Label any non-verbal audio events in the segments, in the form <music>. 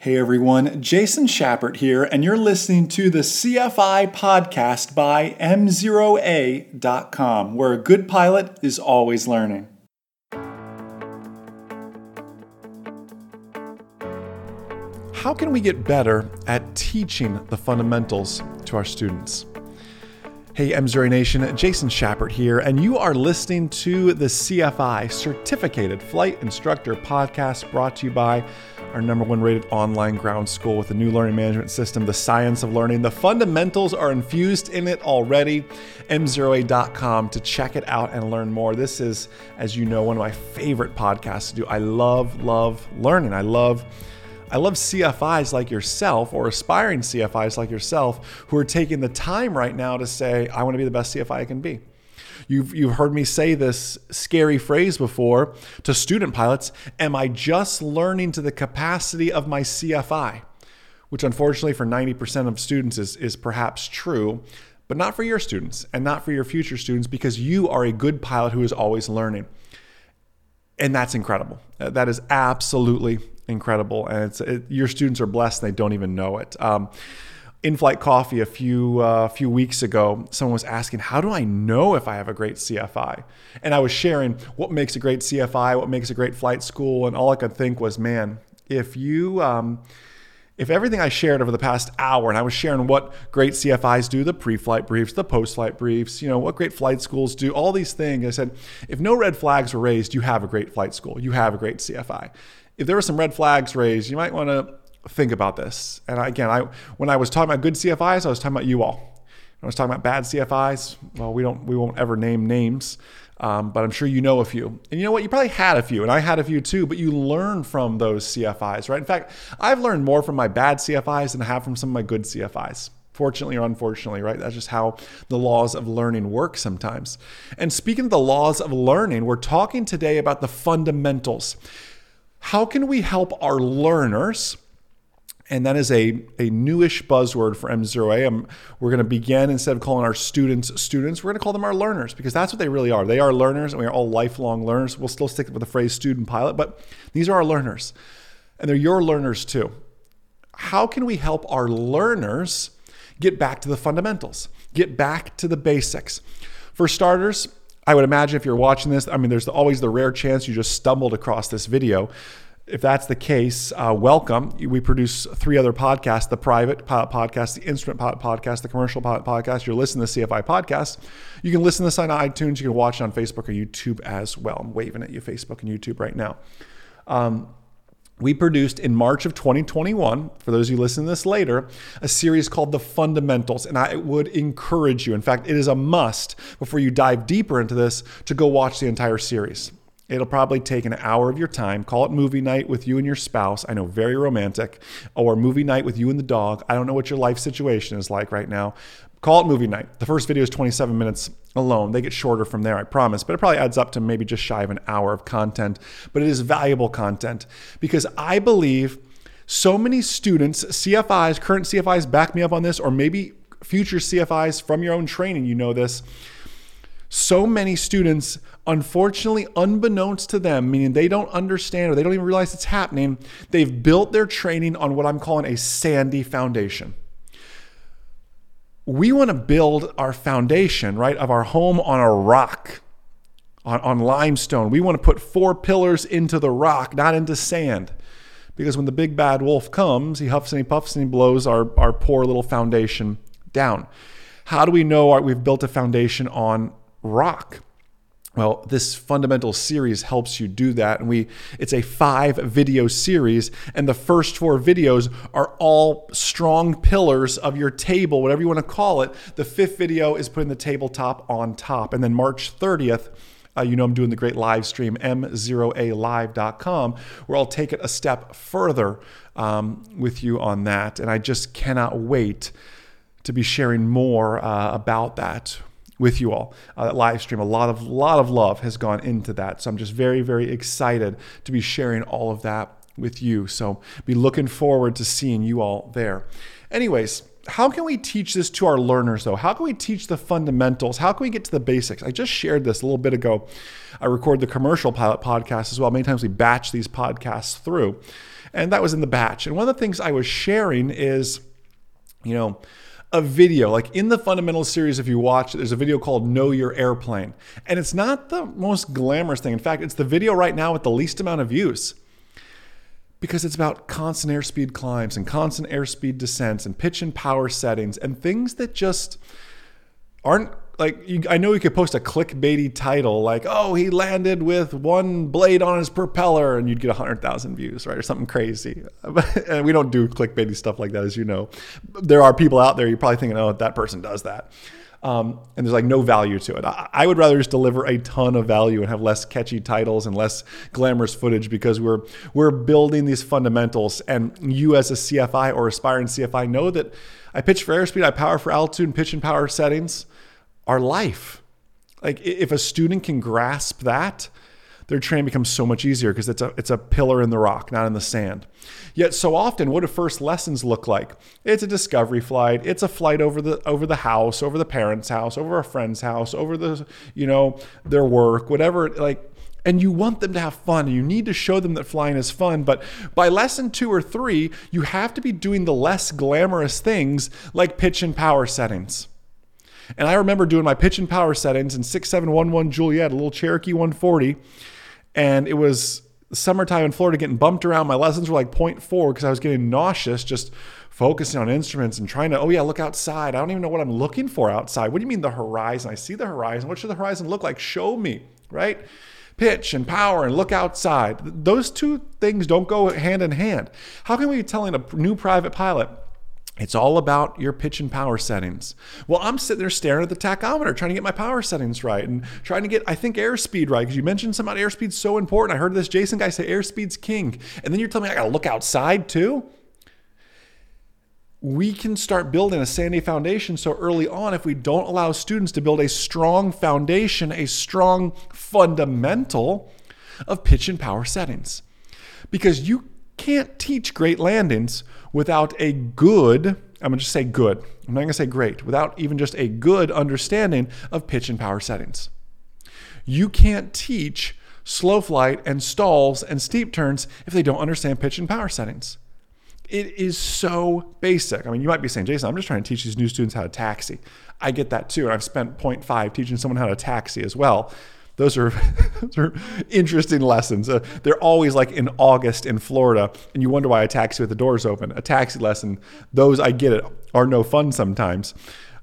Hey everyone, Jason Schappert here, and you're listening to the CFI podcast by M0A.com, where a good pilot is always learning. How can we get better at teaching the fundamentals to our students? Hey, M0A Nation, Jason Schappert here, and you are listening to the CFI Certificated Flight Instructor podcast brought to you by our number one rated online ground school with a new learning management system, the science of learning. The fundamentals are infused in it already. M0A.com to check it out and learn more. This is, as you know, one of my favorite podcasts to do. I love, love learning. I love I love CFIs like yourself or aspiring CFIs like yourself who are taking the time right now to say, I want to be the best CFI I can be. You've, you've heard me say this scary phrase before to student pilots Am I just learning to the capacity of my CFI? Which, unfortunately, for 90% of students is, is perhaps true, but not for your students and not for your future students because you are a good pilot who is always learning. And that's incredible. That is absolutely incredible. And it's, it, your students are blessed and they don't even know it. Um, in-flight coffee a few uh, few weeks ago, someone was asking, "How do I know if I have a great CFI?" And I was sharing what makes a great CFI, what makes a great flight school, and all I could think was, "Man, if you." Um, if everything I shared over the past hour, and I was sharing what great CFIs do, the pre-flight briefs, the post-flight briefs, you know, what great flight schools do, all these things, I said, if no red flags were raised, you have a great flight school, you have a great CFI. If there were some red flags raised, you might want to think about this. And again, I when I was talking about good CFIs, I was talking about you all. When I was talking about bad CFIs, well, we don't we won't ever name names, um, but I'm sure you know a few. And you know what? You probably had a few, and I had a few too. But you learn from those CFIs, right? In fact, I've learned more from my bad CFIs than I have from some of my good CFIs fortunately or unfortunately, right? That's just how the laws of learning work sometimes. And speaking of the laws of learning, we're talking today about the fundamentals. How can we help our learners? And that is a, a newish buzzword for M0A. I'm, um, we're going to begin, instead of calling our students students, we're going to call them our learners because that's what they really are. They are learners, and we are all lifelong learners. We'll still stick with the phrase student pilot, but these are our learners, and they're your learners too. How can we help our learners get back to the fundamentals, get back to the basics? For starters, I would imagine if you're watching this, I mean, there's always the rare chance you just stumbled across this video if that's the case, uh, welcome. We produce three other podcasts the private pilot podcast, the instrument pilot podcast, the commercial pilot podcast. You're listening to the CFI podcast. You can listen to this on iTunes. You can watch it on Facebook or YouTube as well. I'm waving at you, Facebook and YouTube right now. Um, we produced in March of 2021, for those of you listening to this later, a series called The Fundamentals. And I would encourage you, in fact, it is a must before you dive deeper into this to go watch the entire series. It'll probably take an hour of your time. Call it movie night with you and your spouse. I know, very romantic. Or movie night with you and the dog. I don't know what your life situation is like right now. Call it movie night. The first video is 27 minutes alone. They get shorter from there, I promise, but it probably adds up to maybe just shy of an hour of content. But it is valuable content because I believe so many students, CFIs, current CFIs back me up on this, or maybe future CFIs from your own training, you know this so many students, unfortunately, unbeknownst to them, meaning they don't understand or they don't even realize it's happening, they've built their training on what I'm calling a sandy foundation. We want to build our foundation, right, of our home on a rock, on, on limestone. We want to put four pillars into the rock, not into sand. Because when the big bad wolf comes, he huffs and he puffs and he blows our, our poor little foundation down. How do we know our, we've built a foundation on rock. Well, this fundamental series helps you do that. And we it's a five video series, and the first four videos are all strong pillars of your table, whatever you want to call it. The fifth video is putting the tabletop on top. And then March 30th, uh, you know, I'm doing the great live stream, m0alive.com, where I'll take it a step further um, with you on that. And I just cannot wait to be sharing more uh, about that with you all. Uh, live stream, a lot of lot of love has gone into that. So I'm just very very excited to be sharing all of that with you. So be looking forward to seeing you all there. Anyways, how can we teach this to our learners though? How can we teach the fundamentals? How can we get to the basics? I just shared this a little bit ago. I record the commercial pilot podcast as well. Many times we batch these podcasts through, and that was in the batch. And one of the things I was sharing is, you know, a video. Like in the fundamental series, if you watch, there's a video called Know Your Airplane. And it's not the most glamorous thing. In fact, it's the video right now with the least amount of views because it's about constant airspeed climbs and constant airspeed descents and pitch and power settings and things that just aren't like you, I know you could post a clickbaity title like "Oh, he landed with one blade on his propeller" and you'd get hundred thousand views, right, or something crazy. <laughs> and we don't do clickbaity stuff like that, as you know. There are people out there you're probably thinking, "Oh, that person does that." Um, and there's like no value to it. I, I, would rather just deliver a ton of value and have less catchy titles and less glamorous footage because we're we're building these fundamentals. And you, as a CFI or aspiring CFI, know that I pitch for airspeed, I power for altitude, and pitch and power settings are life. Like if a student can grasp that, their training becomes so much easier because it's a it's a pillar in the rock, not in the sand. Yet so often, what do first lessons look like? It's a discovery flight. It's a flight over the over the house, over the parents' house, over a friend's house, over the you know their work, whatever. Like and you want them to have fun and you need to show them that flying is fun but by lesson 2 or 3 you have to be doing the less glamorous things like pitch and power settings and I remember doing my pitch and power settings in 6711 Juliet, a little Cherokee 140 and it was summertime in Florida getting bumped around. My lessons were like 0.4 because I was getting nauseous just focusing on instruments and trying to, oh yeah, look outside. I don't even know what I'm looking for outside. What do you mean the horizon? I see the horizon. What should the horizon look like? Show me, right? Pitch and power and look outside. Those two things don't go hand in hand. How can we be telling a new private pilot, it's all about your pitch and power settings. Well, I'm sitting there staring at the tachometer, trying to get my power settings right and trying to get, I think, airspeed right. Because you mentioned something about airspeed so important. I heard this Jason guy say airspeed's king. And then you're telling me I got to look outside too? We can start building a sandy foundation so early on if we don't allow students to build a strong foundation, a strong fundamental of pitch and power settings. Because you can't teach great landings without a good, I'm going to just say good, I'm not going to say great, without even just a good understanding of pitch and power settings. You can't teach slow flight and stalls and steep turns if they don't understand pitch and power settings. It is so basic. I mean, you might be saying, Jason, I'm just trying to teach these new students how to taxi. I get that too. And I've spent 0.5 teaching someone how to taxi as well. Those are, <laughs> those are interesting lessons. Uh, they're always like in August in Florida, and you wonder why a taxi with the doors open. A taxi lesson, those I get it, are no fun sometimes.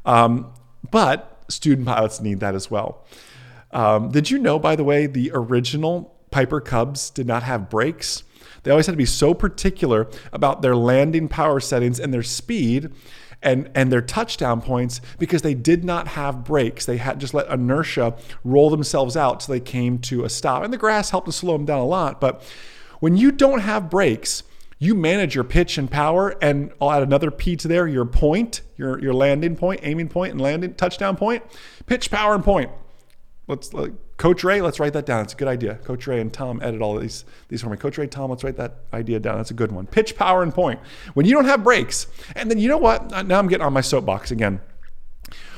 Um, but student pilots need that as well. Um, did you know, by the way, the original Piper Cubs did not have brakes? They always had to be so particular about their landing power settings and their speed and, and their touchdown points because they did not have brakes. They had just let inertia roll themselves out till they came to a stop. And the grass helped to slow them down a lot. But when you don't have brakes, you manage your pitch and power, and I'll add another P to there, your point, your, your landing point, aiming point, and landing touchdown point, pitch, power, and point. Let's like, Coach Ray, let's write that down. It's a good idea. Coach Ray and Tom edit all these these for me. Coach Ray, Tom, let's write that idea down. That's a good one. Pitch, power, and point. When you don't have brakes, and then you know what? Uh, now I'm getting on my soapbox again.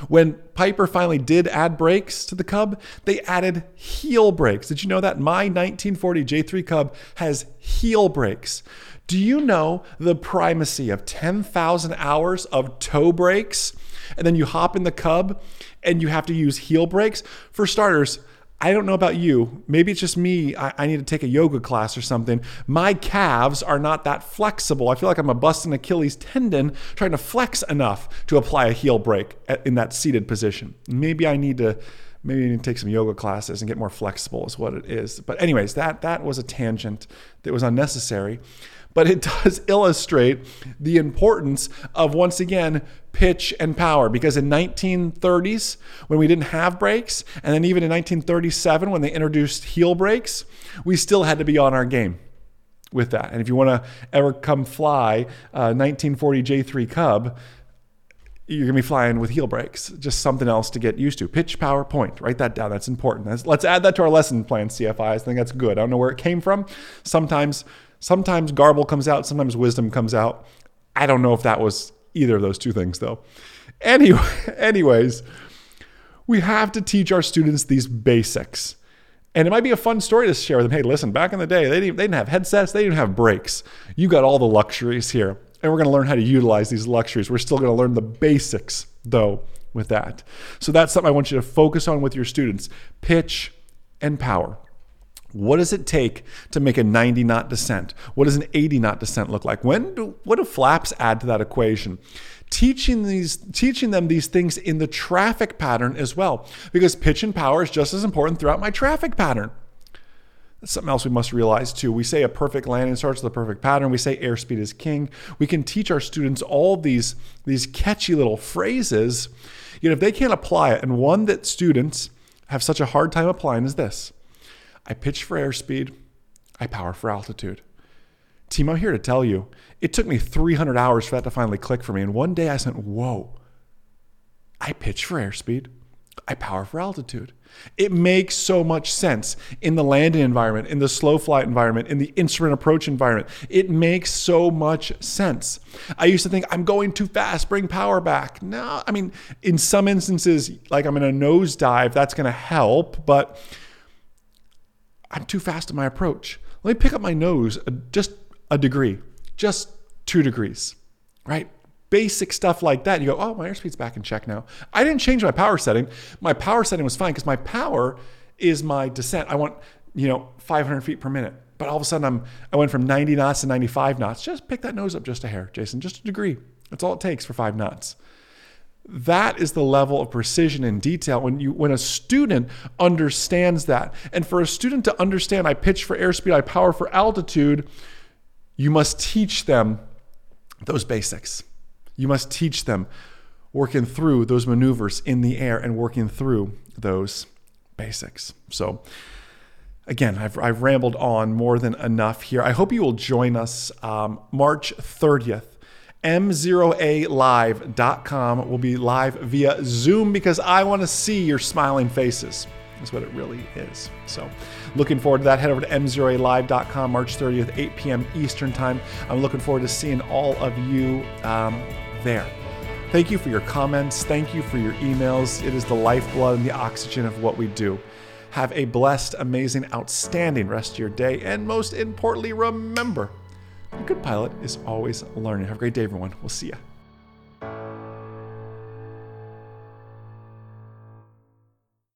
When Piper finally did add brakes to the Cub, they added heel brakes. Did you know that my 1940 J3 Cub has heel brakes? Do you know the primacy of 10,000 hours of toe brakes? And then you hop in the Cub and you have to use heel brakes? For starters, I don't know about you. Maybe it's just me. I, I, need to take a yoga class or something. My calves are not that flexible. I feel like I'm a busting Achilles tendon trying to flex enough to apply a heel brake in that seated position. Maybe I need to maybe I need to take some yoga classes and get more flexible is what it is. But anyways, that that was a tangent that was unnecessary but it does <laughs> illustrate the importance of once again pitch and power because in 1930s when we didn't have brakes and then even in 1937 when they introduced heel brakes we still had to be on our game with that and if you want to ever come fly uh, a 1940 j3 cub you're going to be flying with heel brakes. Just something else to get used to. Pitch, power, point. Write that down. That's important. Let's add that to our lesson plan, CFIs. I think that's good. I don't know where it came from. Sometimes Sometimes garble comes out, sometimes wisdom comes out. I don't know if that was either of those two things though. Anyway, <laughs> anyways, we have to teach our students these basics. And it might be a fun story to share with them. Hey, listen, back in the day, they didn't, they didn't have headsets, they didn't have brakes. You got all the luxuries here. And we're going to learn how to utilize these luxuries. We're still going to learn the basics, though, with that. So that's something I want you to focus on with your students pitch and power. What does it take to make a 90 knot descent? What does an 80 knot descent look like? When do, what do flaps add to that equation? Teaching these, teaching them these things in the traffic pattern as well, because pitch and power is just as important throughout my traffic pattern. That's something else we must realize too. We say a perfect landing starts with a perfect pattern. We say airspeed is king. We can teach our students all these, these catchy little phrases. Yet if they can't apply it, and one that students have such a hard time applying is this I pitch for airspeed, I power for altitude. Team, I'm here to tell you, it took me 300 hours for that to finally click for me. And one day I said, whoa, I pitch for airspeed, I power for altitude. It makes so much sense in the landing environment, in the slow flight environment, in the instrument approach environment. It makes so much sense. I used to think I'm going too fast, bring power back. No, I mean, in some instances, like I'm in a nosedive, that's going to help, but I'm too fast in my approach. Let me pick up my nose just a degree, just two degrees, right? Basic stuff like that. You go, oh, my airspeed's back in check now. I didn't change my power setting. My power setting was fine because my power is my descent. I want, you know, 500 feet per minute. But all of a sudden, I'm I went from 90 knots to 95 knots. Just pick that nose up just a hair, Jason, just a degree. That's all it takes for five knots. That is the level of precision and detail when you when a student understands that. And for a student to understand I pitch for airspeed, I power for altitude, you must teach them those basics. You must teach them working through those maneuvers in the air and working through those basics. So again, I've, I've rambled on more than enough here. I hope you will join us um, March 30th m0alive.com will be live via Zoom because I want to see your smiling faces. That's what it really is. So, looking forward to that. Head over to m0alive.com March 30th, 8 p.m. Eastern Time. I'm looking forward to seeing all of you um, there. Thank you for your comments. Thank you for your emails. It is the lifeblood and the oxygen of what we do. Have a blessed, amazing, outstanding rest of your day. And most importantly, remember, a good pilot is always learning. Have a great day, everyone. We'll see you.